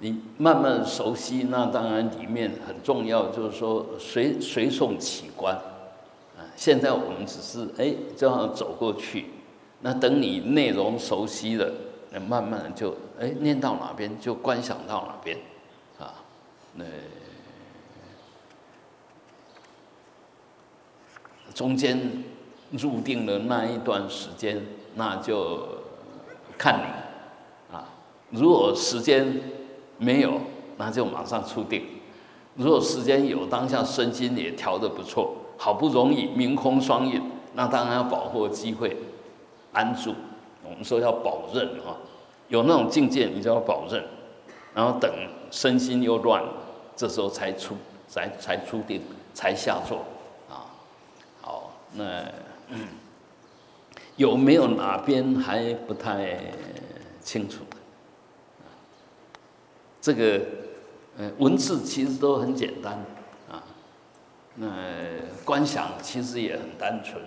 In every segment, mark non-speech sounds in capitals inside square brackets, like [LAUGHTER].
你慢慢熟悉，那当然里面很重要，就是说随随送起观，啊，现在我们只是哎这样走过去，那等你内容熟悉了，那慢慢的就哎念到哪边就观想到哪边，啊，那中间入定的那一段时间，那就看你，啊，如果时间。没有，那就马上出定。如果时间有，当下身心也调得不错，好不容易明空双运，那当然要把握机会，安住。我们说要保任啊，有那种境界，你就要保任，然后等身心又乱了，这时候才出，才才出定，才下座啊。好，那有没有哪边还不太清楚？这个，呃，文字其实都很简单，啊，那观想其实也很单纯，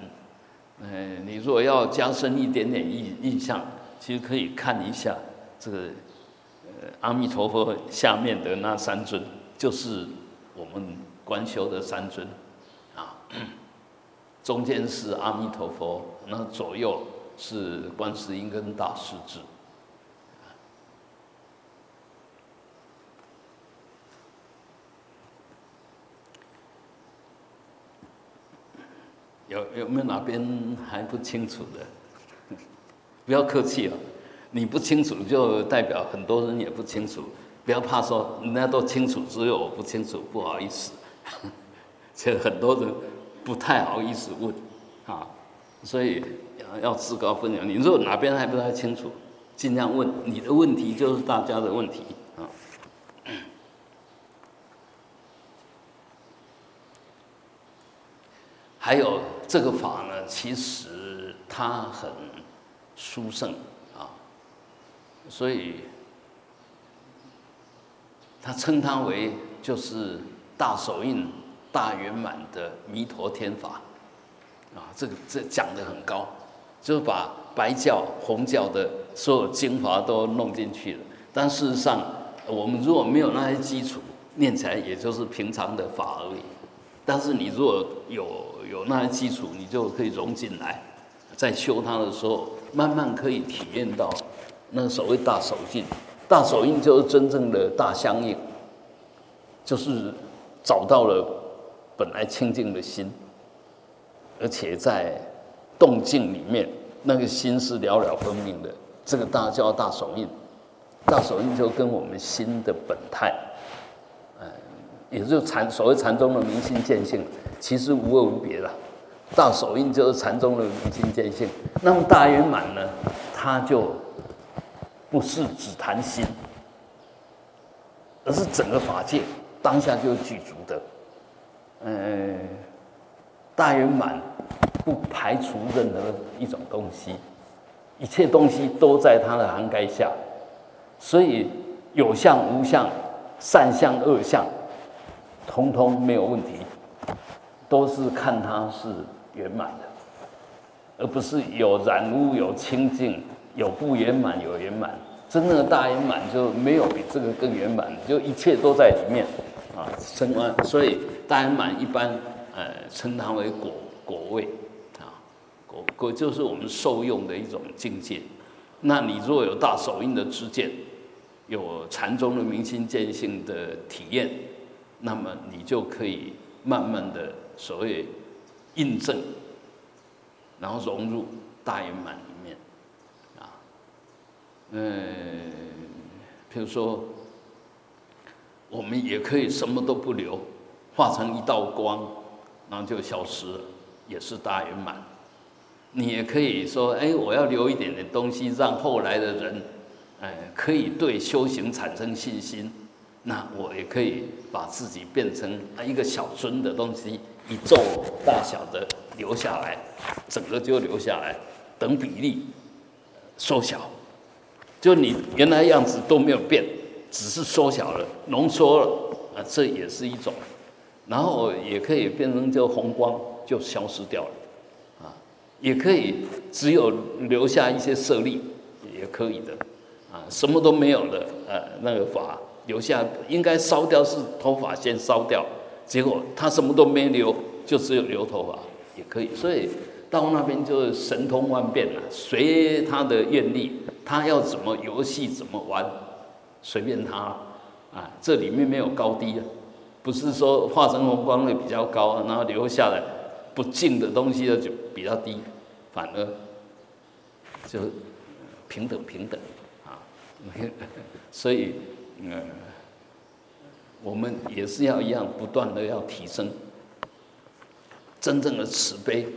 呃，你如果要加深一点点印印象，其实可以看一下这个，呃，阿弥陀佛下面的那三尊，就是我们观修的三尊，啊，[CLEARS THROAT] 中间是阿弥陀佛，那左右是观世音跟大势至。有有没有哪边还不清楚的？[LAUGHS] 不要客气啊，你不清楚就代表很多人也不清楚。不要怕说人家都清楚，只有我不清楚，不好意思。[LAUGHS] 其实很多人不太好意思问啊，所以要自告奋勇。你如果哪边还不太清楚，尽量问。你的问题就是大家的问题啊。还有。这个法呢，其实它很殊胜啊，所以他称它为就是大手印大圆满的弥陀天法啊。这个这讲的很高，就是把白教红教的所有精华都弄进去了。但事实上，我们如果没有那些基础，念起来也就是平常的法而已。但是你如果有有那些基础，你就可以融进来，在修它的时候，慢慢可以体验到那个所谓大手印。大手印就是真正的大相应，就是找到了本来清净的心，而且在动静里面，那个心是了了分明的。这个大叫大手印，大手印就跟我们心的本态，也就禅所谓禅宗的明心见性。其实无二无别的，大手印就是禅宗的明心见性。那么大圆满呢，它就不是只谈心，而是整个法界当下就具足的。嗯，大圆满不排除任何一种东西，一切东西都在它的涵盖下，所以有相无相，善相恶相，通通没有问题。都是看它是圆满的，而不是有染污、有清净、有不圆满、有圆满。真正的大圆满就没有比这个更圆满，就一切都在里面啊。称完，所以大圆满一般呃称它为果果位啊，果果就是我们受用的一种境界。那你若有大手印的知见，有禅宗的明心见性的体验，那么你就可以慢慢的。所谓印证，然后融入大圆满里面，啊，嗯，比如说，我们也可以什么都不留，化成一道光，然后就消失了，也是大圆满。你也可以说，哎，我要留一点点东西，让后来的人，哎，可以对修行产生信心。那我也可以把自己变成一个小尊的东西。一宙大小的留下来，整个就留下来，等比例缩小，就你原来样子都没有变，只是缩小了、浓缩了啊，这也是一种。然后也可以变成就红光就消失掉了，啊，也可以只有留下一些色力，也可以的，啊，什么都没有的，呃，那个法留下应该烧掉是头发先烧掉，结果他什么都没留，就只有留头发也可以。所以到那边就神通万变了，随他的愿力，他要怎么游戏怎么玩，随便他啊。这里面没有高低啊，不是说化成红光会比较高，然后留下来不净的东西呢就比较低，反而就平等平等啊。所以。嗯，我们也是要一样，不断的要提升。真正的慈悲，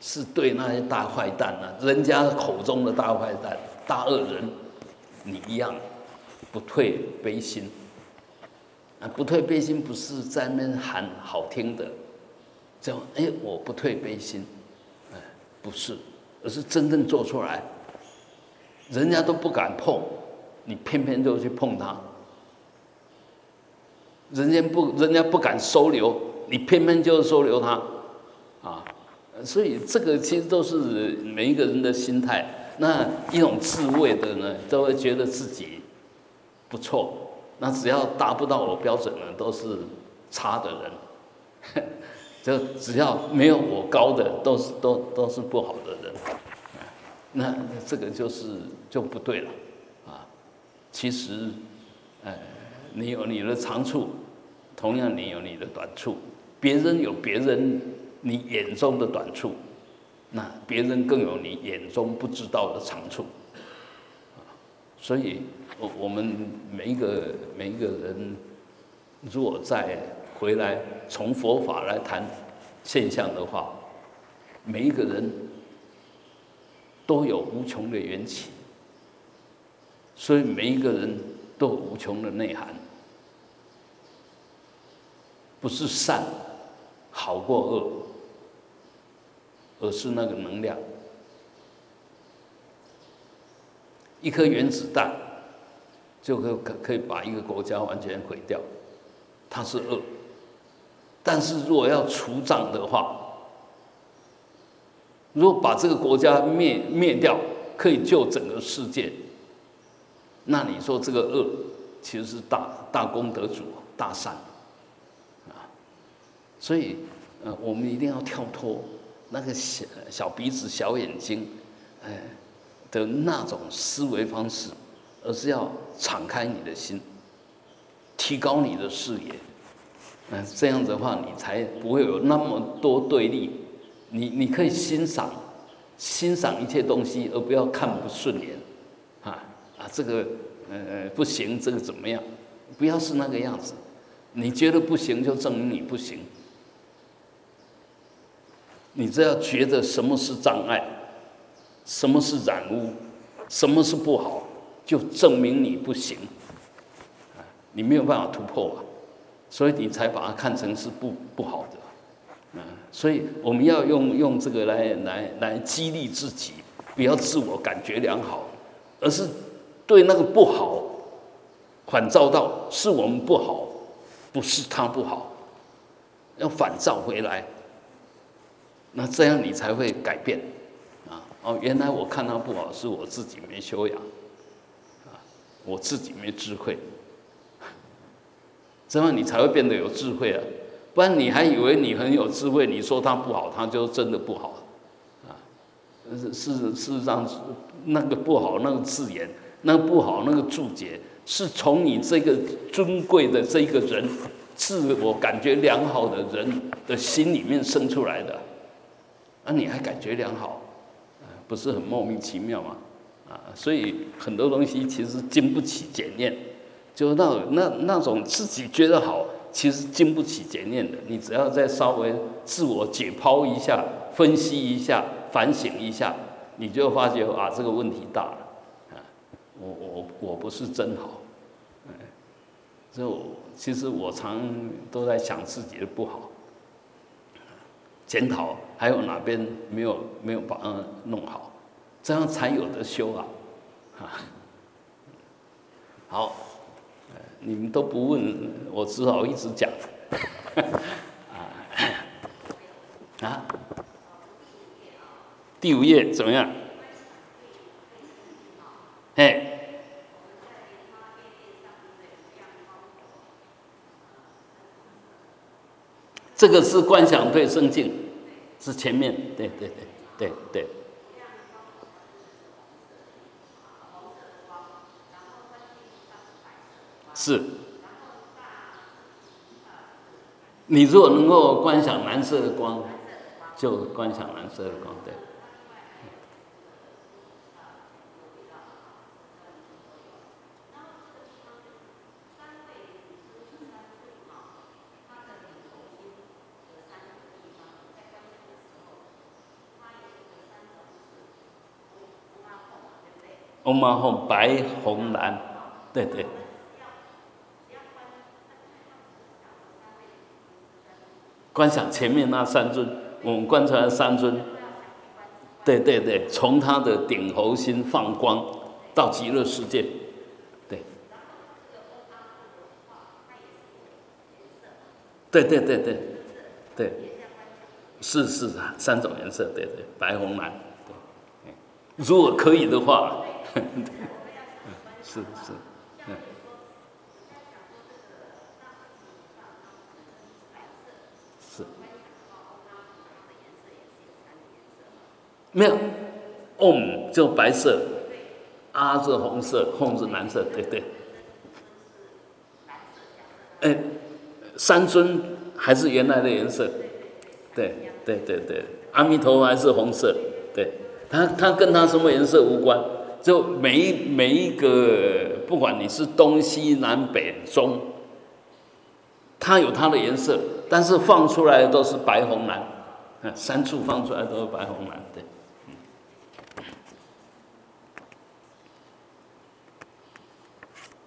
是对那些大坏蛋啊，人家口中的大坏蛋、大恶人，你一样不退悲心。啊，不退悲心不是在那喊好听的，叫哎我不退悲心，哎不是，而是真正做出来，人家都不敢碰。你偏偏就去碰他，人家不，人家不敢收留，你偏偏就收留他，啊，所以这个其实都是每一个人的心态。那一种自慰的呢，都会觉得自己不错，那只要达不到我标准呢，都是差的人，[LAUGHS] 就只要没有我高的，都是都都是不好的人，那这个就是就不对了。其实，呃，你有你的长处，同样你有你的短处，别人有别人你眼中的短处，那别人更有你眼中不知道的长处，所以，我我们每一个每一个人，如果再回来从佛法来谈现象的话，每一个人都有无穷的缘起。所以每一个人都有无穷的内涵，不是善好过恶，而是那个能量。一颗原子弹就可可可以把一个国家完全毁掉，它是恶。但是如果要除障的话，如果把这个国家灭灭掉，可以救整个世界。那你说这个恶，其实是大大功德主、大善，啊，所以呃，我们一定要跳脱那个小小鼻子、小眼睛，哎的那种思维方式，而是要敞开你的心，提高你的视野，嗯，这样子的话，你才不会有那么多对立，你你可以欣赏欣赏一切东西，而不要看不顺眼。啊，这个呃不行，这个怎么样？不要是那个样子。你觉得不行，就证明你不行。你只要觉得什么是障碍，什么是染污，什么是不好，就证明你不行。你没有办法突破啊，所以你才把它看成是不不好的。嗯，所以我们要用用这个来来来激励自己，不要自我感觉良好，而是。对那个不好，反照到是我们不好，不是他不好，要反照回来，那这样你才会改变，啊哦，原来我看他不好，是我自己没修养，啊，我自己没智慧，这样你才会变得有智慧啊，不然你还以为你很有智慧，你说他不好，他就真的不好，啊，事事实上那个不好那个字眼。那不好，那个注解是从你这个尊贵的这个人，自我感觉良好的人的心里面生出来的，啊，你还感觉良好，不是很莫名其妙吗？啊，所以很多东西其实经不起检验，就那那那种自己觉得好，其实经不起检验的。你只要再稍微自我解剖一下、分析一下、反省一下，你就发觉啊，这个问题大。我我我不是真好，哎，就其实我常都在想自己的不好，检讨还有哪边没有没有把它弄好，这样才有的修啊，哈，好，你们都不问，我只好一直讲，[LAUGHS] 啊，啊，第五页怎么样？哎。这个是观想对圣境，是前面，对对对对对。是。你如果能够观想蓝色的光，就观想蓝色的光，对。红马红白红蓝，对对。观想前面那三尊，我们观察三尊，对对对，从他的顶喉心放光到极乐世界，对。对对对对，对，是是三种颜色，对对，白红蓝，如果可以的话，是 [LAUGHS] 是。嗯，是。没有，Om 就白色，阿是红色，红是蓝色，对对。哎，三尊还是原来的颜色，对对对对，阿弥陀佛还是红色，对，它它跟它什么颜色无关，就每一每一个，不管你是东西南北中，它有它的颜色，但是放出来都是白红蓝，嗯，三处放出来都是白红蓝，对。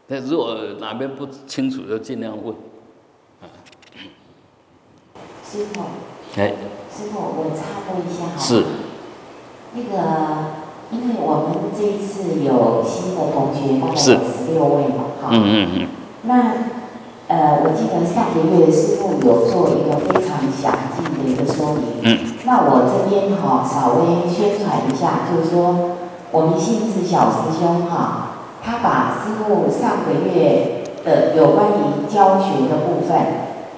那如果哪边不清楚，就尽量问。师傅，哎，师傅，我插播一下哈。是。那个，因为我们这一次有新的同学，大概有十六位嘛，哈。嗯嗯嗯。那，呃，我记得上个月师傅有做一个非常详尽的一个说明。嗯。那我这边哈，稍微宣传一下，就是说，我们信智小师兄哈。他把师傅上个月的有关于教学的部分，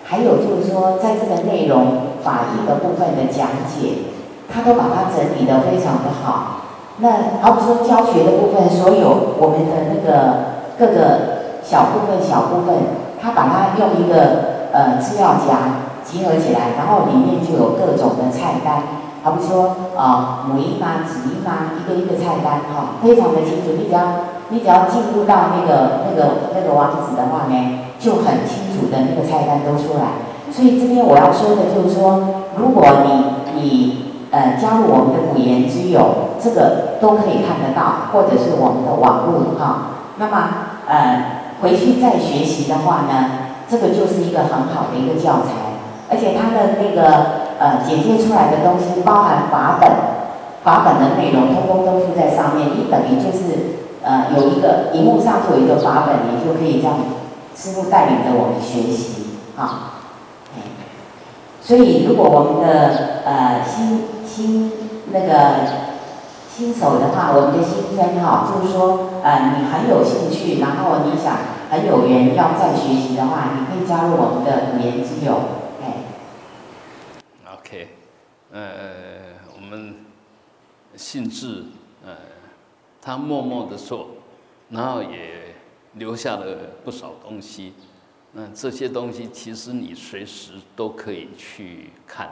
还有就是说在这个内容法义的部分的讲解，他都把它整理的非常的好。那而不说教学的部分，所有我们的那个各个小部分小部分，他把它用一个呃资料夹集合起来，然后里面就有各种的菜单，而不是说啊母婴啊子婴啊一个一个菜单哈，非常的清楚，你只要。你只要进入到那个那个那个网址的话呢，就很清楚的那个菜单都出来。所以这边我要说的就是说，如果你你呃加入我们的五言之友，这个都可以看得到，或者是我们的网络哈。那么呃回去再学习的话呢，这个就是一个很好的一个教材，而且它的那个呃剪接出来的东西，包含法本，法本的内容通通都附在上面，你等于就是。呃，有一个荧幕上就有一个法本，你就可以这样师傅带领着我们学习哈。所以，如果我们的呃新新那个新手的话，我们的新生哈，就是说呃你很有兴趣，然后你想很有缘要再学习的话，你可以加入我们的五言之友。哎。OK，呃，我们性质呃。他默默的做，然后也留下了不少东西。那这些东西其实你随时都可以去看。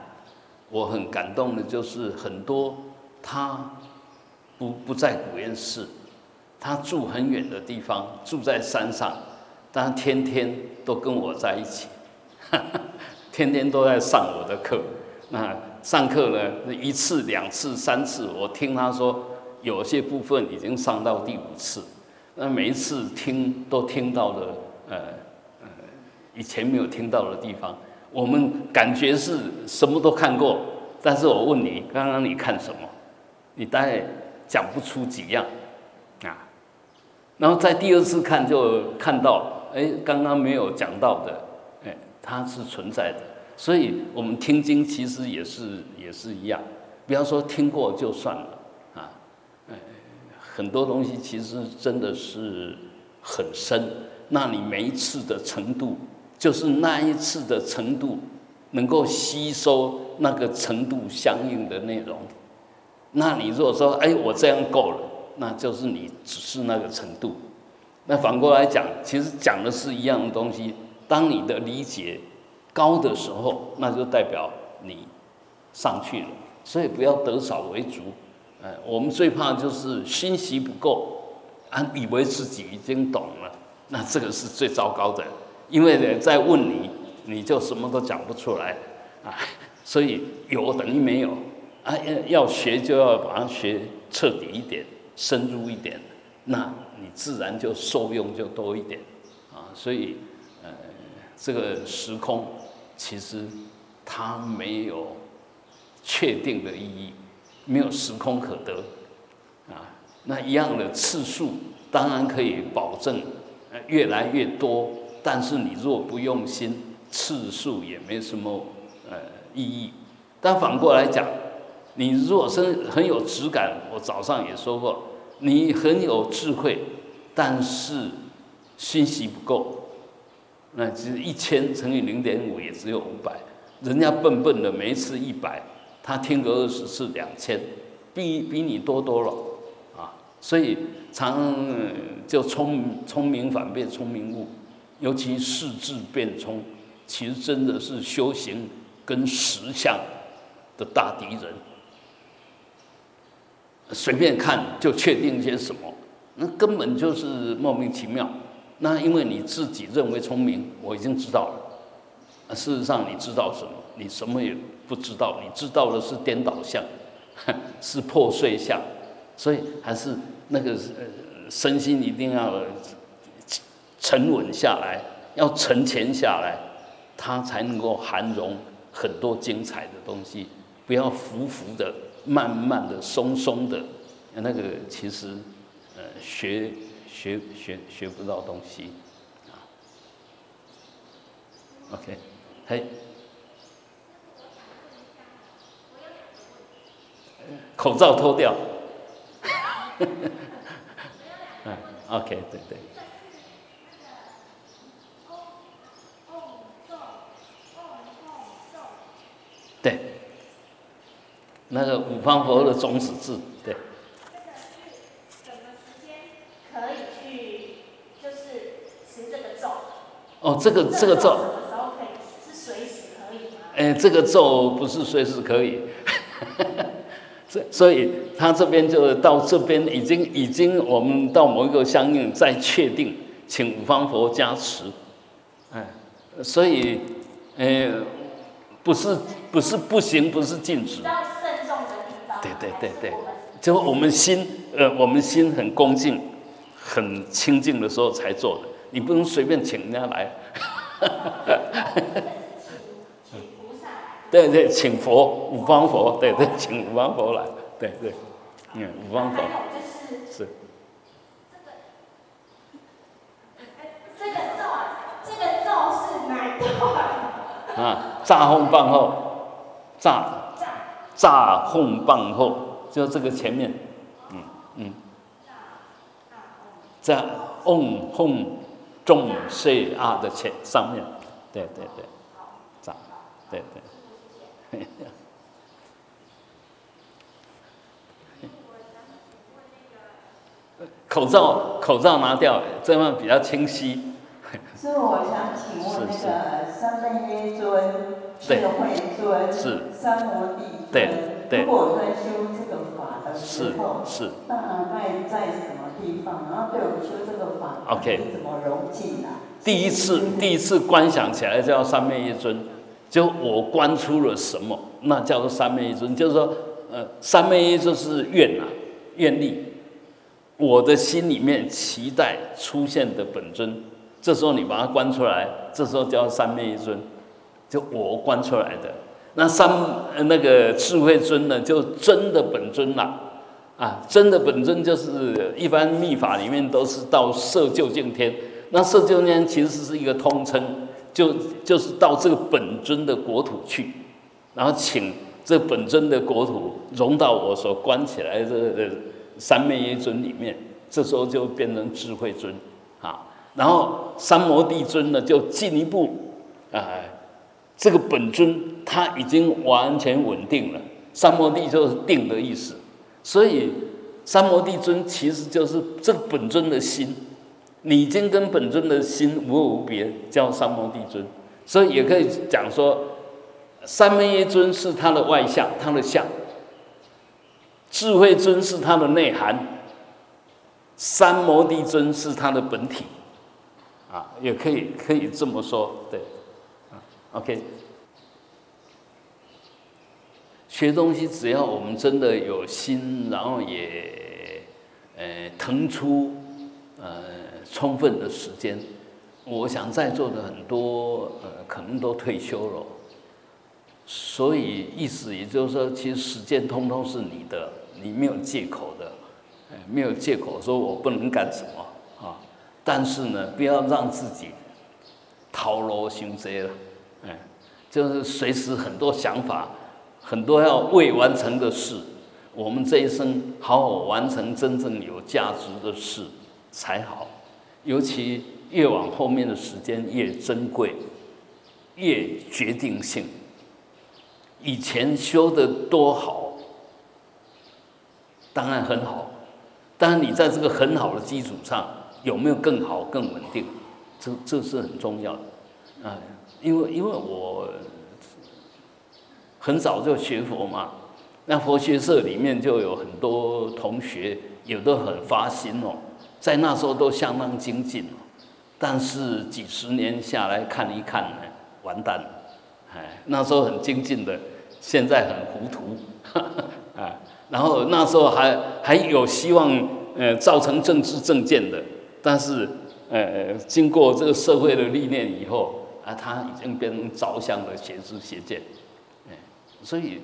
我很感动的就是很多他不不在古院寺，他住很远的地方，住在山上，但天天都跟我在一起，[LAUGHS] 天天都在上我的课。那上课呢，一次、两次、三次，我听他说。有些部分已经上到第五次，那每一次听都听到了，呃呃，以前没有听到的地方，我们感觉是什么都看过，但是我问你，刚刚你看什么？你大概讲不出几样，啊，然后在第二次看就看到，哎，刚刚没有讲到的，哎，它是存在的，所以我们听经其实也是也是一样，不要说听过就算了。很多东西其实真的是很深，那你每一次的程度，就是那一次的程度，能够吸收那个程度相应的内容。那你如果说，哎，我这样够了，那就是你只是那个程度。那反过来讲，其实讲的是一样的东西。当你的理解高的时候，那就代表你上去了。所以不要得少为足。呃，我们最怕就是心习不够，啊，以为自己已经懂了，那这个是最糟糕的。因为呢，在问你，你就什么都讲不出来啊。[LAUGHS] 所以有等于没有啊。要要学就要把它学彻底一点、深入一点，那你自然就受用就多一点啊。所以，呃，这个时空其实它没有确定的意义，没有时空可得啊。那一样的次数当然可以保证越来越多。但是你若不用心，次数也没什么呃意义。但反过来讲，你若是很有质感，我早上也说过，你很有智慧，但是信息不够，那其实一千乘以零点五也只有五百。人家笨笨的，每一次一百，他听个二十次两千，比比你多多了啊。所以常就聪聪明反被聪明误。尤其视智变聪，其实真的是修行跟实相的大敌人。随便看就确定些什么，那根本就是莫名其妙。那因为你自己认为聪明，我已经知道了。事实上，你知道什么？你什么也不知道。你知道的是颠倒相，[LAUGHS] 是破碎相。所以还是那个，身心一定要。沉稳下来，要沉潜下来，它才能够含容很多精彩的东西。不要浮浮的、慢慢的、松松的，那个其实，呃，学学学学不到东西。，OK，嘿，口罩脱掉。嗯，[LAUGHS] OK，对对。对，那个五方佛的种子字，对。什么时间可以去，就是持这个咒？哦，这个这个咒。什么时候可以？是随时可以吗？哎，这个咒不是随时可以，[LAUGHS] 所所以他这边就到这边已经已经我们到某一个相应再确定，请五方佛加持，哎，所以，哎。不是不是不行，不是禁止。对对对对，就我们心呃，我们心很恭敬、很清净的时候才做的。你不能随便请人家来。[LAUGHS] 对对，请佛五方佛，对对，请五方佛来，对对，嗯，五方佛是。这个咒，这个咒是哪段？啊。炸轰棒后，炸炸轰棒后，就这个前面，嗯嗯，在嗡轰重塞啊的前上面，对对对，炸，对对，[LAUGHS] 口罩口罩拿掉，这样比较清晰。[LAUGHS] 所以我想请问那个三昧耶尊、智慧尊、三摩地尊，如果在修这个法的时候，大概在什么地方？然后对我们修这个法，OK，怎么融进来？第一次，第一次观想起来叫三昧耶尊，就我观出了什么，那叫做三昧耶尊。就是说，呃，三昧耶就是愿啊，愿力，我的心里面期待出现的本尊。这时候你把它关出来，这时候叫三昧一尊，就我关出来的。那三那个智慧尊呢，就真的本尊啦，啊，真的本尊就是一般密法里面都是到色究竟天，那色究竟天其实是一个通称，就就是到这个本尊的国土去，然后请这本尊的国土融到我所关起来的三昧一尊里面，这时候就变成智慧尊，啊。然后三摩地尊呢，就进一步，啊，这个本尊他已经完全稳定了。三摩地就是定的意思，所以三摩地尊其实就是这个本尊的心，你已经跟本尊的心无二无别，叫三摩地尊。所以也可以讲说，三昧耶尊是他的外相，他的相；智慧尊是他的内涵；三摩地尊是他的本体。啊，也可以可以这么说，对，啊，OK。学东西，只要我们真的有心，然后也，呃，腾出呃充分的时间，我想在座的很多呃可能都退休了，所以意思也就是说，其实时间通通是你的，你没有借口的，没有借口说我不能干什么，但是呢，不要让自己逃罗行贼了，哎，就是随时很多想法。很多要未完成的事，我们这一生好好完成真正有价值的事才好。尤其越往后面的时间越珍贵，越决定性。以前修的多好，当然很好，但是你在这个很好的基础上，有没有更好、更稳定？这这是很重要的。啊，因为因为我。很早就学佛嘛，那佛学社里面就有很多同学，有的很发心哦，在那时候都相当精进哦，但是几十年下来看一看呢，完蛋了，哎，那时候很精进的，现在很糊涂，[LAUGHS] 啊，然后那时候还还有希望，呃，造成政治政见的，但是，呃，经过这个社会的历练以后，啊，他已经变成着相的邪知邪见。所以，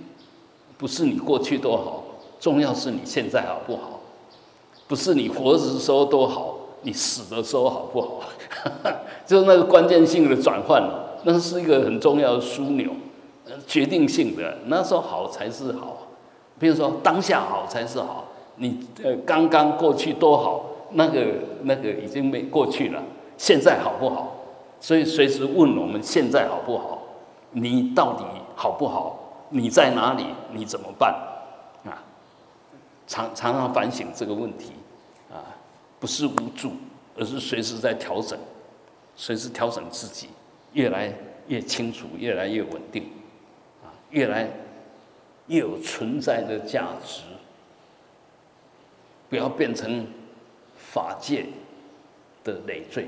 不是你过去多好，重要是你现在好不好？不是你活着的时候多好，你死的时候好不好？[LAUGHS] 就是那个关键性的转换那是一个很重要的枢纽，决定性的。那时候好才是好，比如说当下好才是好。你呃刚刚过去多好，那个那个已经没过去了，现在好不好？所以随时问我们现在好不好？你到底好不好？你在哪里？你怎么办？啊，常常常反省这个问题，啊，不是无助，而是随时在调整，随时调整自己，越来越清楚，越来越稳定，啊，越来越有存在的价值，不要变成法界的累赘。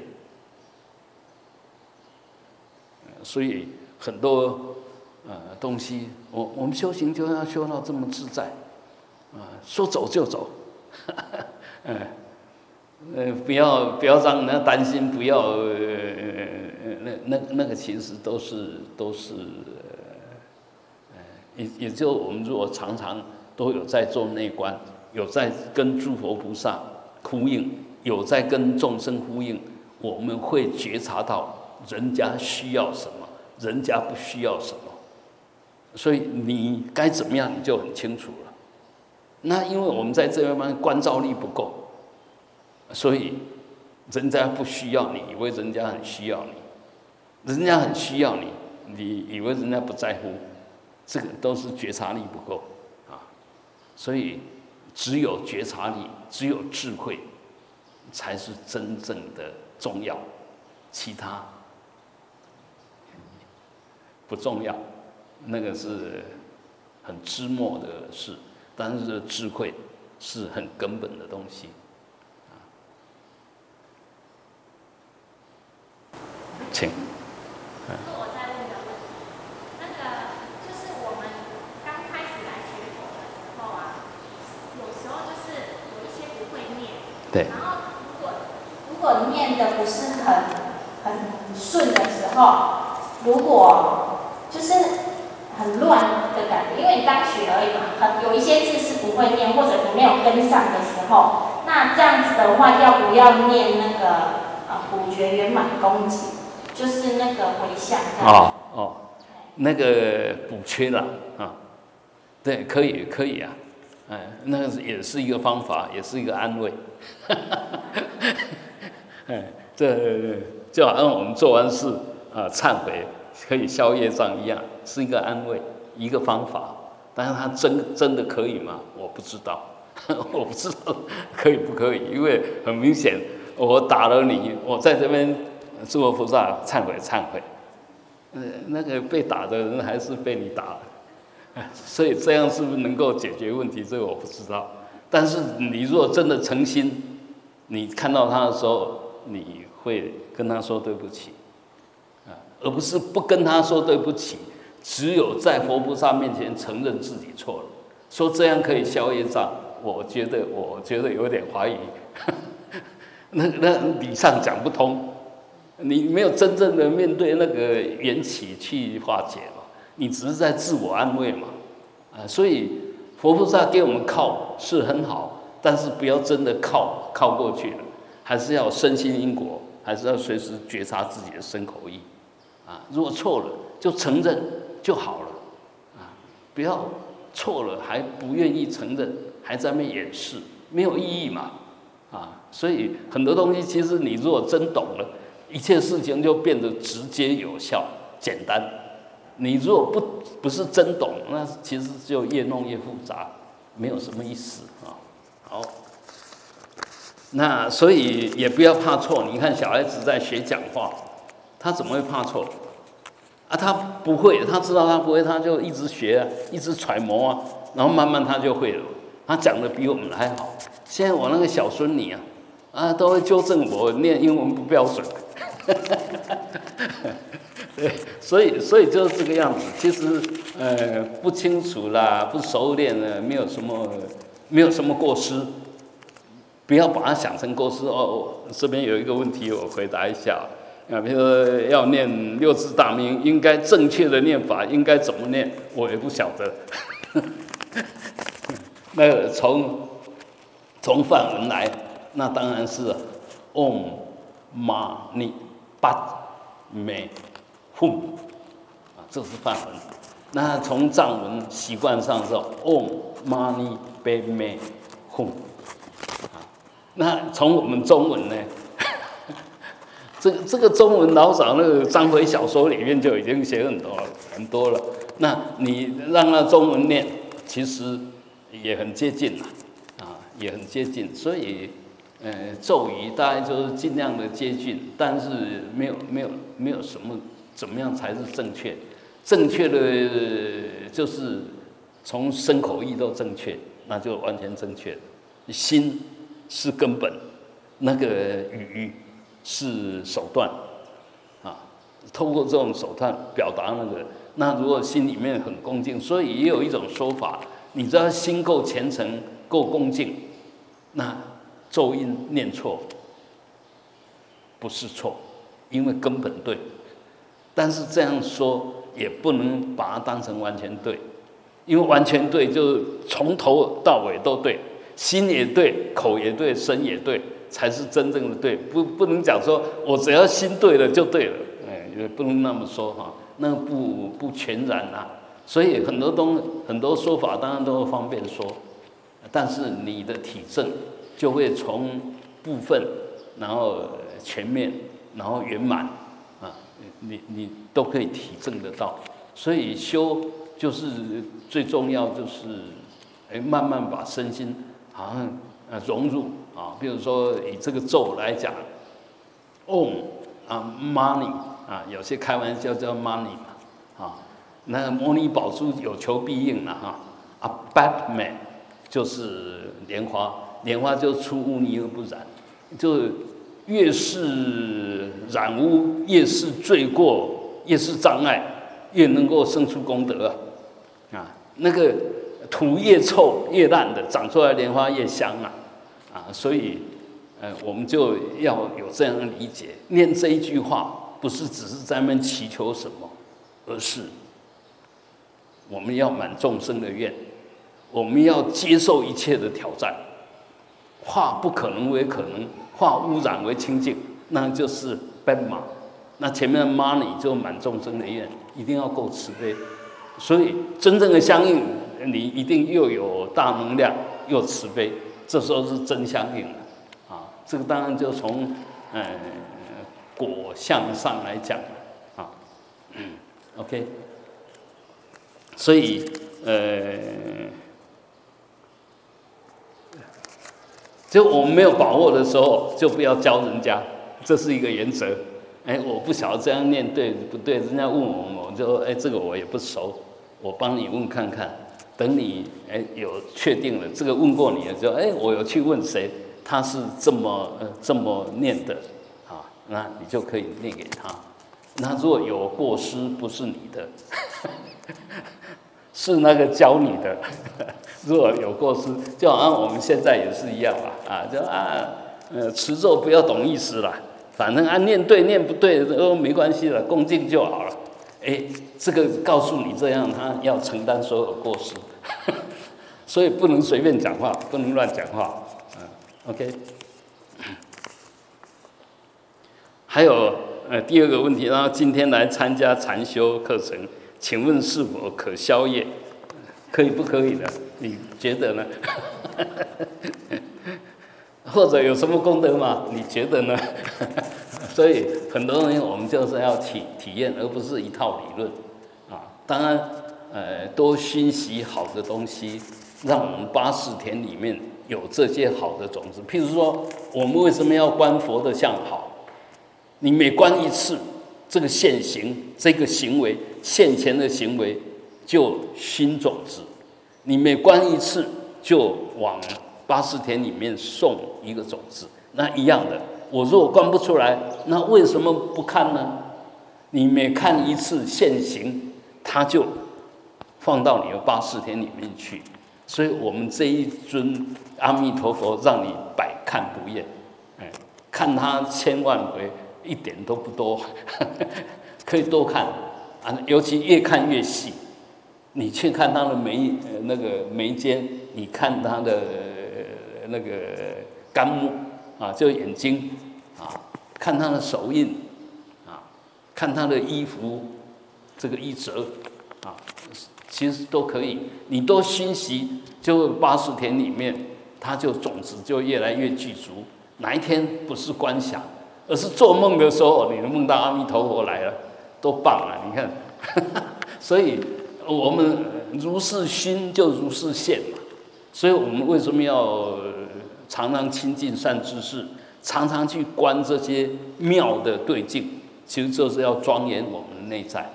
所以很多。呃，东西，我我们修行就要修到这么自在，啊，说走就走，[LAUGHS] 嗯，呃，不要不要让人家担心，不要，呃，那那那个其实都是都是，呃，也也就我们如果常常都有在做内观，有在跟诸佛菩萨呼应，有在跟众生呼应，我们会觉察到人家需要什么，人家不需要什么。所以你该怎么样，你就很清楚了。那因为我们在这方面关照力不够，所以人家不需要你，以为人家很需要你，人家很需要你，你以为人家不在乎，这个都是觉察力不够啊。所以只有觉察力，只有智慧，才是真正的重要，其他不重要。那个是很枝末的事，但是智慧是很根本的东西。啊请。我再问个问题，那个就是我们刚开始来学佛的时候啊，有时候就是有一些不会念。对。然后如果如果念的不是很很顺的时候，如果就是。很乱的感觉，因为你刚学而已嘛，很有一些字是不会念，或者你没有跟上的时候，那这样子的话，要不要念那个啊补觉圆满恭敬，就是那个回向？哦哦，那个补缺了啊，对，可以可以啊，哎，那个也是一个方法，也是一个安慰，[LAUGHS] 哎，这就好像我们做完事啊，忏悔。可以消业障一样，是一个安慰，一个方法。但是它真真的可以吗？我不知道，[LAUGHS] 我不知道可以不可以，因为很明显，我打了你，我在这边诸佛菩萨忏悔忏悔，呃，那个被打的人还是被你打了，[LAUGHS] 所以这样是不是能够解决问题？这个我不知道。但是你如果真的诚心，你看到他的时候，你会跟他说对不起，啊，而不是不跟他说对不起。只有在佛菩萨面前承认自己错了，说这样可以消业障，我觉得我觉得有点怀疑，[LAUGHS] 那那理上讲不通，你没有真正的面对那个缘起去化解，你只是在自我安慰嘛，啊，所以佛菩萨给我们靠是很好，但是不要真的靠靠过去了，还是要深信因果，还是要随时觉察自己的身口意，啊，如果错了就承认。就好了，啊，不要错了还不愿意承认，还在那掩饰，没有意义嘛，啊，所以很多东西其实你如果真懂了，一切事情就变得直接有效、简单。你如果不不是真懂，那其实就越弄越复杂，没有什么意思啊。好，那所以也不要怕错。你看小孩子在学讲话，他怎么会怕错？啊，他不会，他知道他不会，他就一直学啊，一直揣摩啊，然后慢慢他就会了。他讲的比我们还好。现在我那个小孙女啊，啊，都会纠正我念英文不标准。[LAUGHS] 对，所以所以就是这个样子。其实呃不清楚啦，不熟练呢，没有什么没有什么过失。不要把它想成过失哦。这边有一个问题，我回答一下。啊，比如说要念六字大名，应该正确的念法应该怎么念，我也不晓得。[LAUGHS] 那从从梵文来，那当然是 Om Mani p a m e 嗡啊，这是梵文。那从藏文习惯上是 Om Mani p a m e h m 啊，那从我们中文呢？[LAUGHS] 这这个中文老早那个章回小说里面就已经写很多很多了。那你让那中文念，其实也很接近了，啊，也很接近。所以，呃，咒语大概就是尽量的接近，但是没有没有没有什么怎么样才是正确？正确的就是从身口意都正确，那就完全正确。心是根本，那个语。是手段，啊，通过这种手段表达那个，那如果心里面很恭敬，所以也有一种说法，你知道心够虔诚、够恭敬，那咒音念错不是错，因为根本对。但是这样说也不能把它当成完全对，因为完全对就是从头到尾都对，心也对，口也对，身也对。才是真正的对，不不能讲说我只要心对了就对了，哎，也不能那么说哈，那不不全然啊。所以很多东很多说法当然都方便说，但是你的体证就会从部分，然后全面，然后圆满，你你都可以体证得到。所以修就是最重要，就是哎慢慢把身心好像呃融入。啊，比如说以这个咒来讲，Om 啊，Money 啊，有些开玩笑叫 Money 嘛，啊，那摩尼宝珠有求必应了哈，啊，Batman 就是莲花，莲花就出污泥而不染，就越是染污，越是罪过，越是障碍，越能够生出功德啊，那个土越臭越烂的，长出来莲花越香啊。啊，所以，呃，我们就要有这样的理解，念这一句话，不是只是在那祈求什么，而是我们要满众生的愿，我们要接受一切的挑战，化不可能为可能，化污染为清净，那就是奔马。那前面的 money 就满众生的愿，一定要够慈悲。所以，真正的相应，你一定又有大能量，又慈悲。这时候是真相应了，啊，这个当然就从，呃，果相上来讲，啊，嗯。OK，所以呃，就我们没有把握的时候，就不要教人家，这是一个原则。哎，我不晓得这样念对不对，人家问我，我就说，哎，这个我也不熟，我帮你问看看。等你哎有确定了，这个问过你了之后，哎，我有去问谁，他是这么这么念的，啊，那你就可以念给他。那如果有过失，不是你的，[LAUGHS] 是那个教你的。如果有过失，就好像我们现在也是一样啊，啊，就啊，呃，持咒不要懂意思了，反正啊念对念不对都没关系了，恭敬就好了。哎，这个告诉你这样，他要承担所有过失，[LAUGHS] 所以不能随便讲话，不能乱讲话。嗯，OK。还有呃第二个问题，然后今天来参加禅修课程，请问是否可宵夜？可以不可以的？你觉得呢？[LAUGHS] 或者有什么功德吗？你觉得呢？[LAUGHS] 所以很多东西我们就是要体体验，而不是一套理论啊。当然，呃，多熏习好的东西，让我们八识田里面有这些好的种子。譬如说，我们为什么要观佛的相好？你每观一次，这个现行这个行为现前的行为就熏种子。你每观一次，就往八十田里面送一个种子，那一样的。我如果观不出来，那为什么不看呢？你每看一次现行，它就放到你的八十田里面去。所以我们这一尊阿弥陀佛，让你百看不厌，哎，看他千万回，一点都不多，[LAUGHS] 可以多看啊，尤其越看越细。你去看他的眉，那个眉间，你看他的那个肝木。啊，就眼睛，啊，看他的手印，啊，看他的衣服，这个衣褶，啊，其实都可以。你多熏习，就八十天里面，它就种子就越来越具足。哪一天不是观想，而是做梦的时候，你能梦到阿弥陀佛来了，多棒啊！你看，[LAUGHS] 所以我们如是熏，就如是现嘛。所以我们为什么要？常常亲近善知识，常常去观这些妙的对境，其实就是要庄严我们的内在。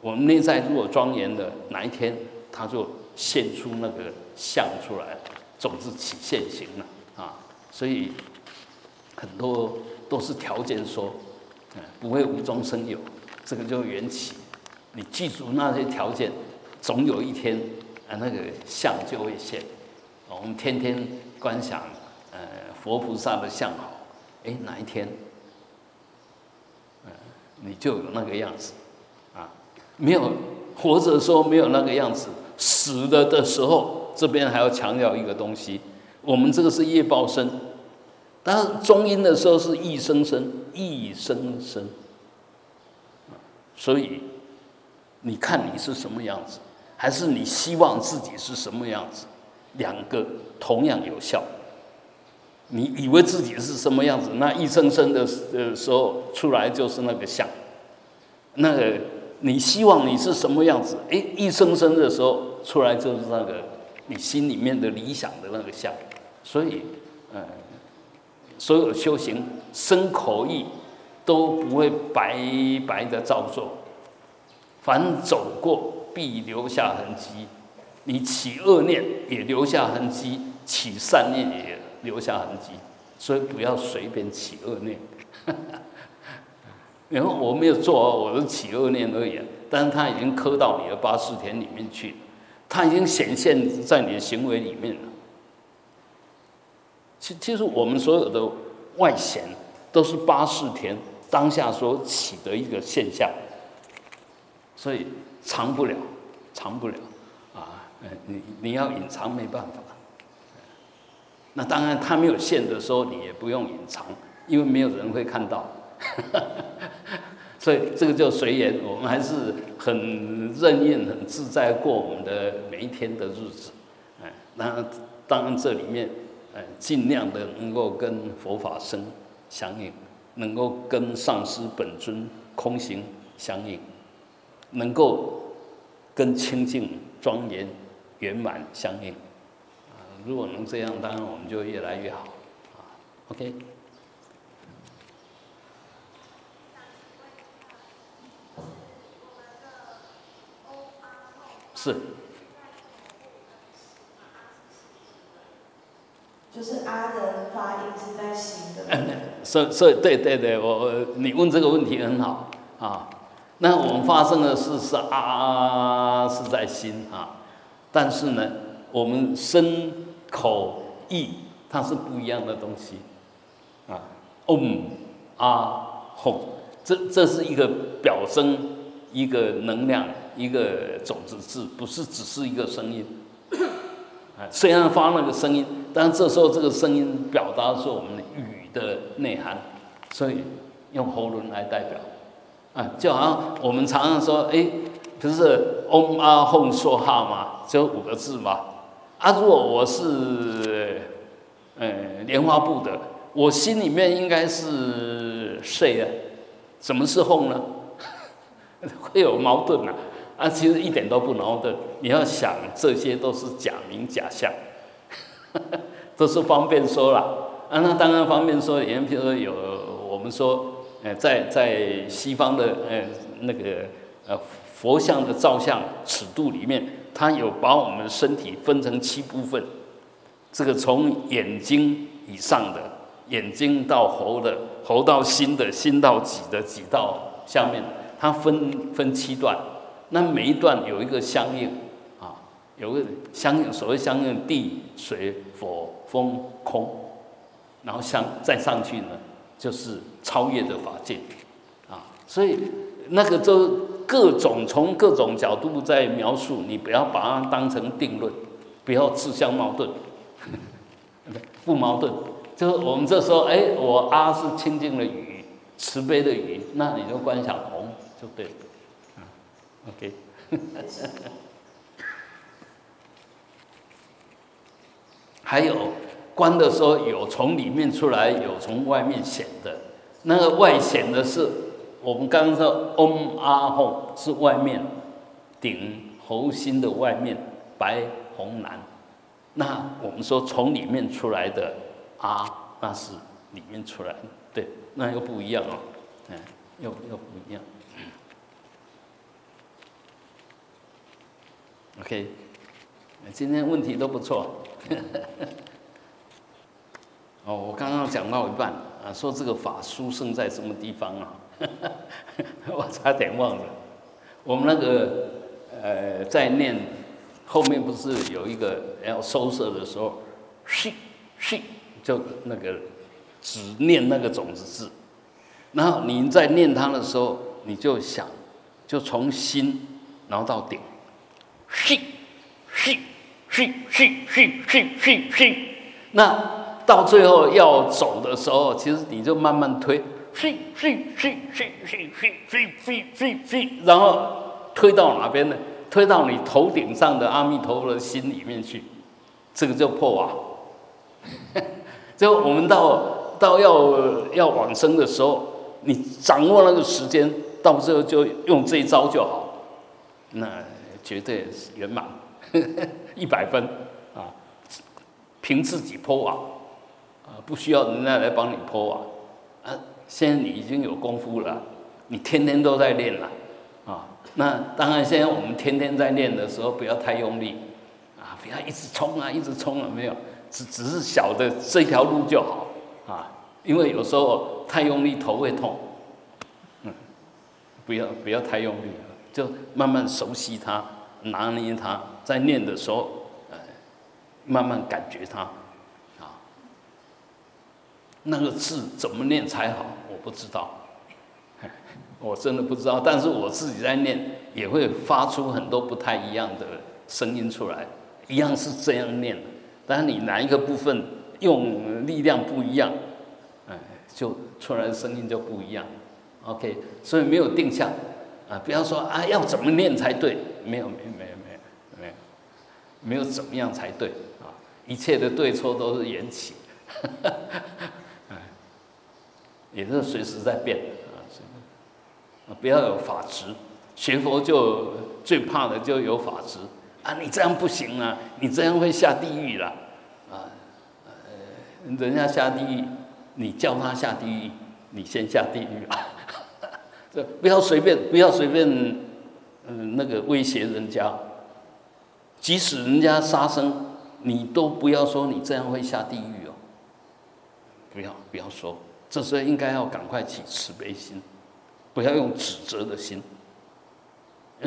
我们内在如果庄严的，哪一天它就现出那个相出来，种子起现行了啊！所以很多都是条件说，嗯，不会无中生有，这个就缘起。你记住那些条件，总有一天啊，那个相就会现。我们天天观想。呃佛菩萨的相好，哎，哪一天，嗯，你就有那个样子，啊，没有活着的时候没有那个样子，死了的时候，这边还要强调一个东西，我们这个是业报身，当然中阴的时候是一生生，一生生，所以你看你是什么样子，还是你希望自己是什么样子，两个同样有效。你以为自己是什么样子？那一生生的呃时候出来就是那个相。那个你希望你是什么样子？哎，一生生的时候出来就是那个你心里面的理想的那个相。所以，嗯，所有修行身口意都不会白白的照做，凡走过必留下痕迹。你起恶念也留下痕迹，起善念也。留下痕迹，所以不要随便起恶念。[LAUGHS] 然后我没有做，我是起恶念而已。但是它已经刻到你的八四田里面去了，它已经显现在你的行为里面了。其其实我们所有的外显都是八四田当下所起的一个现象，所以藏不了，藏不了啊！你你要隐藏没办法。那当然，他没有现的时候，你也不用隐藏，因为没有人会看到。[LAUGHS] 所以这个就随缘，我们还是很任运、很自在过我们的每一天的日子。哎，那当然这里面，哎，尽量的能够跟佛法生相应，能够跟上师本尊空行相应，能够跟清净、庄严、圆满相应。啊，如果能这样，当然我们就越来越好。啊，OK。是。就是阿的发音是在心的。[LAUGHS] 所以所以对对对，我我你问这个问题很好啊。那我们发生的事是啊是在心啊，但是呢，我们身口意它是不一样的东西啊。嗡啊吽，这这是一个表征，一个能量，一个种子字，不是只是一个声音。虽然发那个声音。但这时候，这个声音表达是我们的语的内涵，所以用喉咙来代表。啊，就好像我们常常说，哎，不是嗡啊哄说哈嘛，就五个字嘛。啊，如果我是呃莲花部的，我心里面应该是谁啊？什么是哄呢？[LAUGHS] 会有矛盾啊？啊，其实一点都不矛盾。你要想，这些都是假名假象。[LAUGHS] 都是方便说了啊，那当然方便说。也譬如说有我们说，呃，在在西方的呃那个呃佛像的造像尺度里面，它有把我们身体分成七部分。这个从眼睛以上的，眼睛到喉的，喉到心的，心到脊的，脊到下面，它分分七段。那每一段有一个相应啊。有个相应，所谓相应地水火风空，然后相再上去呢，就是超越的法界，啊，所以那个都各种从各种角度在描述，你不要把它当成定论，不要自相矛盾，[LAUGHS] 不矛盾，就是我们这时候，哎，我阿是清净的雨，慈悲的雨，那你就观想红就对了，啊，OK。[LAUGHS] 还有关的时候，有从里面出来，有从外面显的。那个外显的是我们刚刚说嗡阿吽是外面顶喉心的外面白红蓝。那我们说从里面出来的啊，那是里面出来，对，那又不一样哦，嗯，又又不一样。OK，今天问题都不错。[LAUGHS] 哦，我刚刚讲到一半啊，说这个法书生在什么地方啊？[LAUGHS] 我差点忘了。我们那个呃，在念后面不是有一个要收摄的时候，是是，就那个只念那个种子字，然后你在念它的时候，你就想，就从心然后到顶，是是。去去去去去去，那到最后要走的时候，其实你就慢慢推，然后推到哪边呢？推到你头顶上的阿弥陀佛的心里面去，这个叫破瓦。[LAUGHS] 就我们到到要要往生的时候，你掌握那个时间，到最后就用这一招就好，那绝对圆满。[LAUGHS] 一百分啊，凭自己破瓦，不需要人家来帮你剖瓦啊。现在你已经有功夫了，你天天都在练了啊。那当然，现在我们天天在练的时候，不要太用力啊，不要一直冲啊，一直冲了没有，只只是小的这条路就好啊。因为有时候太用力头会痛，嗯，不要不要太用力，就慢慢熟悉它，拿捏它。在念的时候，呃，慢慢感觉它，那个字怎么念才好？我不知道，[LAUGHS] 我真的不知道。但是我自己在念，也会发出很多不太一样的声音出来，一样是这样念，但是你哪一个部分用力量不一样，哎，就出来的声音就不一样。OK，所以没有定向，啊，不要说啊要怎么念才对，没有，没有，没有。没有没有怎么样才对啊！一切的对错都是缘起，也是随时在变啊！啊，不要有法执。学佛就最怕的就有法执。啊，你这样不行啊，你这样会下地狱了啊，呃，人家下地狱，你叫他下地狱，你先下地狱。啊，[LAUGHS] 这不要随便，不要随便，嗯，那个威胁人家，即使人家杀生，你都不要说你这样会下地狱哦，不要不要说，这时候应该要赶快起慈悲心。不要用指责的心，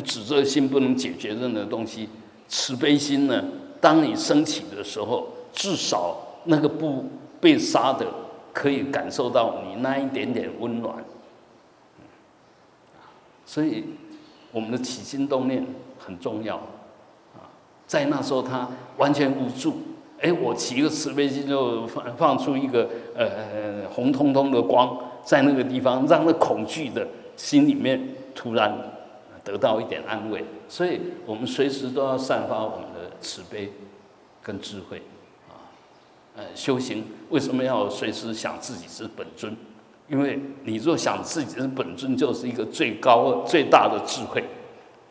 指责心不能解决任何东西。慈悲心呢？当你升起的时候，至少那个不被杀的，可以感受到你那一点点温暖。所以，我们的起心动念很重要啊。在那时候，他完全无助。哎，我起一个慈悲心，就放放出一个呃红彤彤的光。在那个地方，让那恐惧的心里面突然得到一点安慰，所以我们随时都要散发我们的慈悲跟智慧啊。呃，修行为什么要随时想自己是本尊？因为你若想自己是本尊，就是一个最高最大的智慧。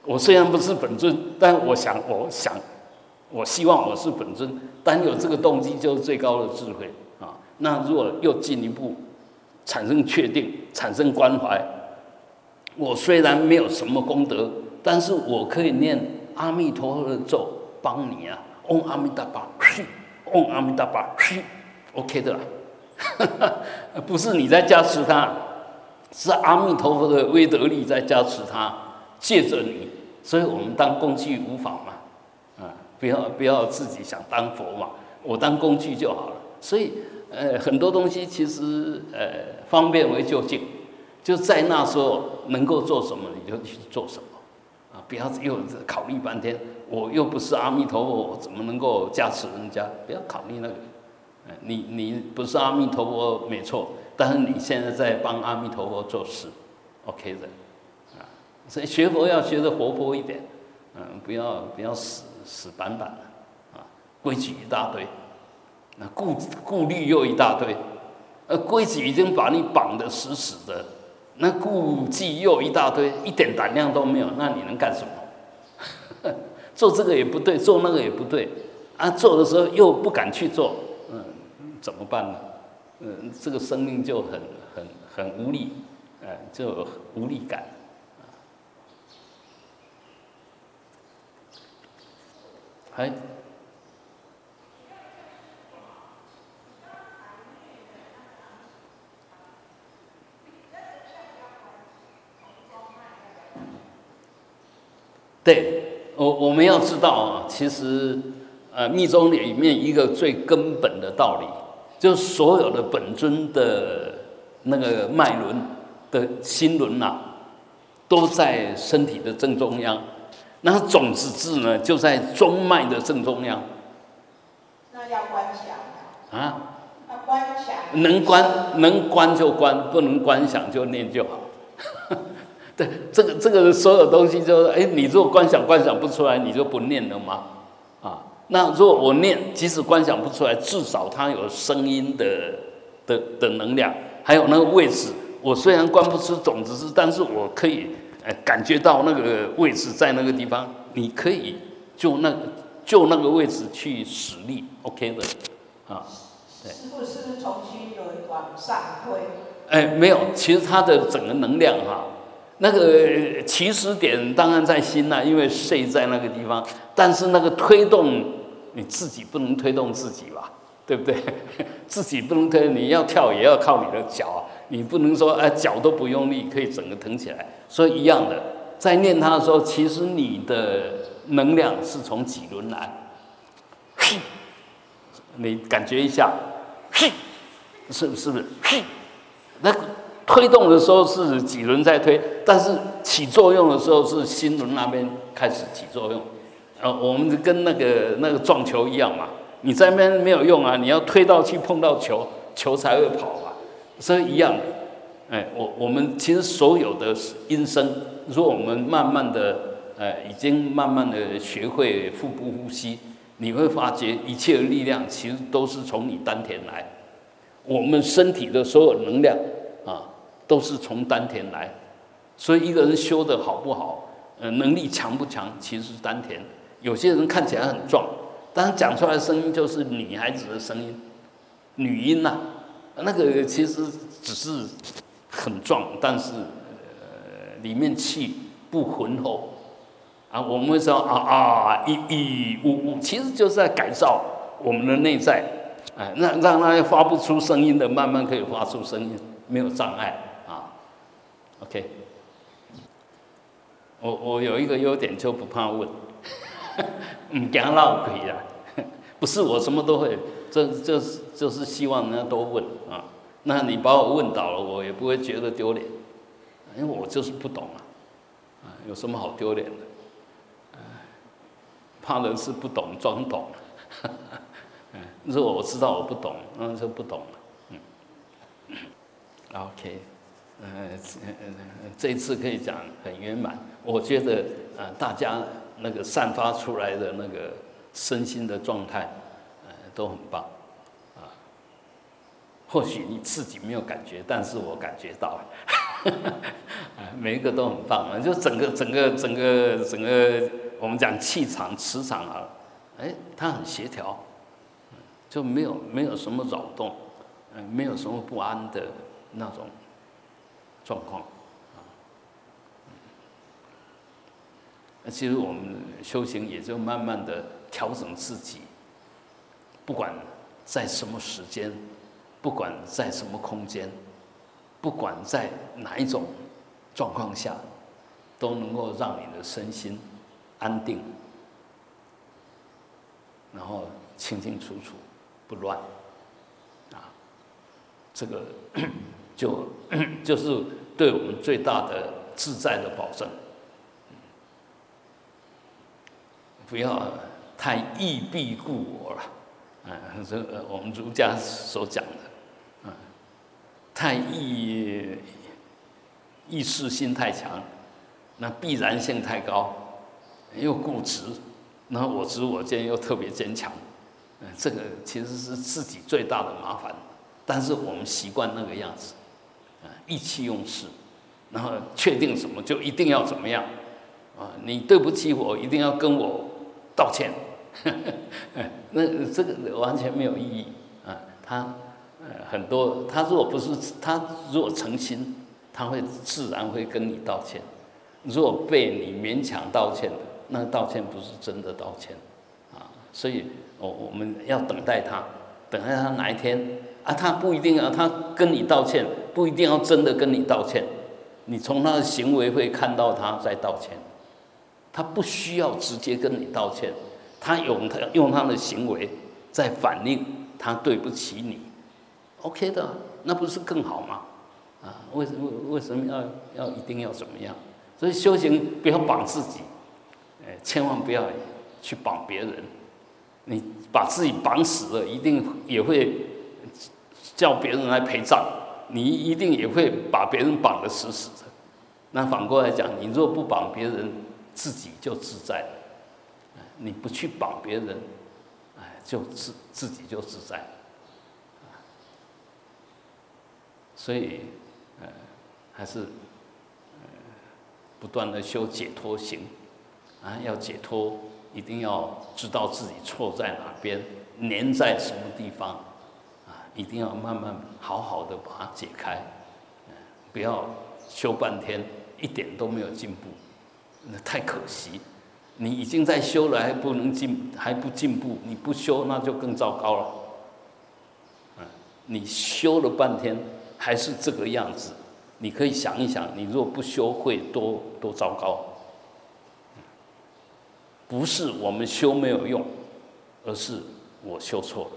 我虽然不是本尊，但我想，我想，我希望我是本尊，但有这个动机就是最高的智慧啊。那如果又进一步。产生确定，产生关怀。我虽然没有什么功德，但是我可以念阿弥陀佛的咒帮你啊。嗡阿弥陀佛，嘘，嗡阿弥陀佛，嘘，OK 的啦。[LAUGHS] 不是你在加持他，是阿弥陀佛的威德力在加持他，借着你，所以我们当工具无妨嘛。不要不要自己想当佛嘛，我当工具就好了。所以。呃，很多东西其实呃方便为就近，就在那时候能够做什么你就去做什么，啊，不要又考虑半天，我又不是阿弥陀佛，我怎么能够加持人家？不要考虑那个，你你不是阿弥陀佛没错，但是你现在在帮阿弥陀佛做事，OK 的，啊，所以学佛要学的活泼一点，嗯，不要不要死死板板的，啊，规矩一大堆。那顾顾虑又一大堆，呃，规矩已经把你绑得死死的，那顾忌又一大堆，一点胆量都没有，那你能干什么？[LAUGHS] 做这个也不对，做那个也不对，啊，做的时候又不敢去做，嗯，怎么办呢？嗯，这个生命就很很很无力，呃，就无力感，还。对，我我们要知道啊，其实，呃，密宗里面一个最根本的道理，就是所有的本尊的那个脉轮的心轮呐，都在身体的正中央，那种子字呢，就在中脉的正中央。那要观想啊？啊，观想。能观能观就观，不能观想就念就好。[LAUGHS] 对，这个这个所有东西就是，哎，你如果观想观想不出来，你就不念了吗？啊，那如果我念，即使观想不出来，至少它有声音的的的能量，还有那个位置。我虽然观不出种子字，但是我可以，呃，感觉到那个位置在那个地方。你可以就那就那个位置去使力，OK 的，啊。师傅是不是从心轮往上推？哎，没有，其实它的整个能量哈。那个起始点当然在心呐，因为睡在那个地方。但是那个推动你自己不能推动自己吧，对不对？[LAUGHS] 自己不能推，你要跳也要靠你的脚啊，你不能说哎脚都不用力可以整个腾起来。所以一样的，在念它的时候，其实你的能量是从几轮来，你感觉一下，是是不是？那。推动的时候是几轮在推，但是起作用的时候是心轮那边开始起作用。呃，我们跟那个那个撞球一样嘛，你在那边没有用啊，你要推到去碰到球，球才会跑，所以一样。哎，我我们其实所有的音声，如果我们慢慢的，呃，已经慢慢的学会腹部呼吸，你会发觉一切的力量其实都是从你丹田来，我们身体的所有能量啊。都是从丹田来，所以一个人修的好不好，呃，能力强不强，其实是丹田。有些人看起来很壮，但是讲出来的声音就是女孩子的声音，女音呐，那个其实只是很壮，但是呃里面气不浑厚啊。我们会说啊啊一一呜呜，其实就是在改造我们的内在，哎，让让它发不出声音的，慢慢可以发出声音，没有障碍啊。OK，我我有一个优点就不怕问。[LAUGHS] 唔惊闹鬼啦，[LAUGHS] 不是我什么都会，这这是就是希望人家多问啊。那你把我问倒了，我也不会觉得丢脸，因为我就是不懂啊，啊，有什么好丢脸的？怕人是不懂装懂，嗯，[LAUGHS] 如果我知道我不懂，那就不懂了，嗯。OK，呃，这次可以讲很圆满，我觉得呃大家。那个散发出来的那个身心的状态，呃，都很棒，啊，或许你自己没有感觉，但是我感觉到了，啊，[LAUGHS] 每一个都很棒啊，就整个整个整个整个我们讲气场磁场啊，哎，它很协调，就没有没有什么扰动，嗯，没有什么不安的那种状况。其实我们修行也就慢慢的调整自己，不管在什么时间，不管在什么空间，不管在哪一种状况下，都能够让你的身心安定，然后清清楚楚，不乱，啊，这个就就是对我们最大的自在的保证。不要太意必故我了，啊，这我们儒家所讲的，太意意识性太强，那必然性太高，又固执，那我执我见又特别坚强，嗯，这个其实是自己最大的麻烦。但是我们习惯那个样子，啊，意气用事，然后确定什么就一定要怎么样，啊，你对不起我，一定要跟我。道歉，[LAUGHS] 那这个完全没有意义啊！他很多，他如果不是他如果诚心，他会自然会跟你道歉。如果被你勉强道歉的，那道歉不是真的道歉啊！所以，我我们要等待他，等待他哪一天啊？他不一定啊，他跟你道歉，不一定要真的跟你道歉。你从他的行为会看到他在道歉。他不需要直接跟你道歉，他用他用他的行为在反映他对不起你，OK 的，那不是更好吗？啊，为什么为什么要要一定要怎么样？所以修行不要绑自己，哎，千万不要去绑别人，你把自己绑死了，一定也会叫别人来陪葬，你一定也会把别人绑得死死的。那反过来讲，你若不绑别人，自己就自在了，你不去绑别人，哎，就自自己就自在，所以，呃，还是，呃，不断的修解脱行，啊，要解脱，一定要知道自己错在哪边，粘在什么地方，啊，一定要慢慢好好的把它解开，不要修半天一点都没有进步。那太可惜，你已经在修了，还不能进，还不进步，你不修那就更糟糕了。嗯，你修了半天还是这个样子，你可以想一想，你若不修会多多糟糕。不是我们修没有用，而是我修错了。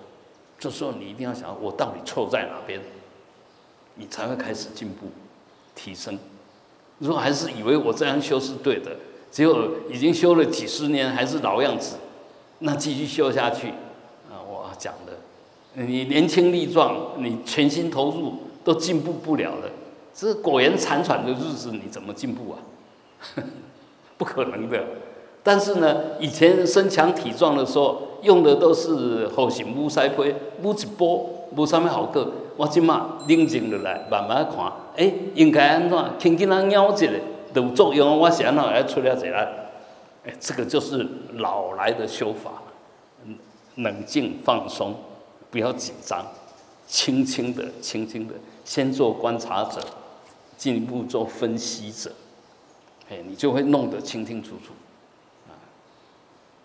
这时候你一定要想，我到底错在哪边，你才会开始进步、提升。如果还是以为我这样修是对的，结果已经修了几十年还是老样子，那继续修下去，啊，我讲的，你年轻力壮，你全心投入都进步不了了，这苟延残喘的日子你怎么进步啊？[LAUGHS] 不可能的。但是呢，以前身强体壮的时候，用的都是好型乌塞胚、乌子波、乌上面好个，我即马冷静落来，慢慢看，哎，应该安怎？轻轻啊咬一下，有作用。我想哪来出了这来？哎，这个就是老来的修法，冷静放松，不要紧张，轻轻的，轻轻的，先做观察者，进一步做分析者，哎，你就会弄得清清楚楚，啊，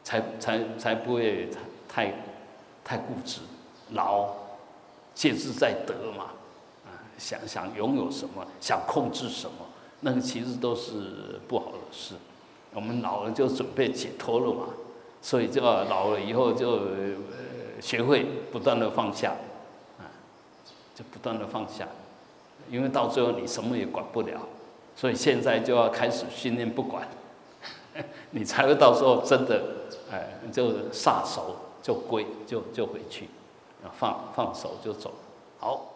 才才才不会太太固执，老。戒之在得嘛，啊，想想拥有什么，想控制什么，那个其实都是不好的事。我们老了就准备解脱了嘛，所以就要老了以后就学会不断的放下，就不断的放下，因为到最后你什么也管不了，所以现在就要开始训练不管，[LAUGHS] 你才会到时候真的，哎，就撒手就归就就回去。放放手就走，好。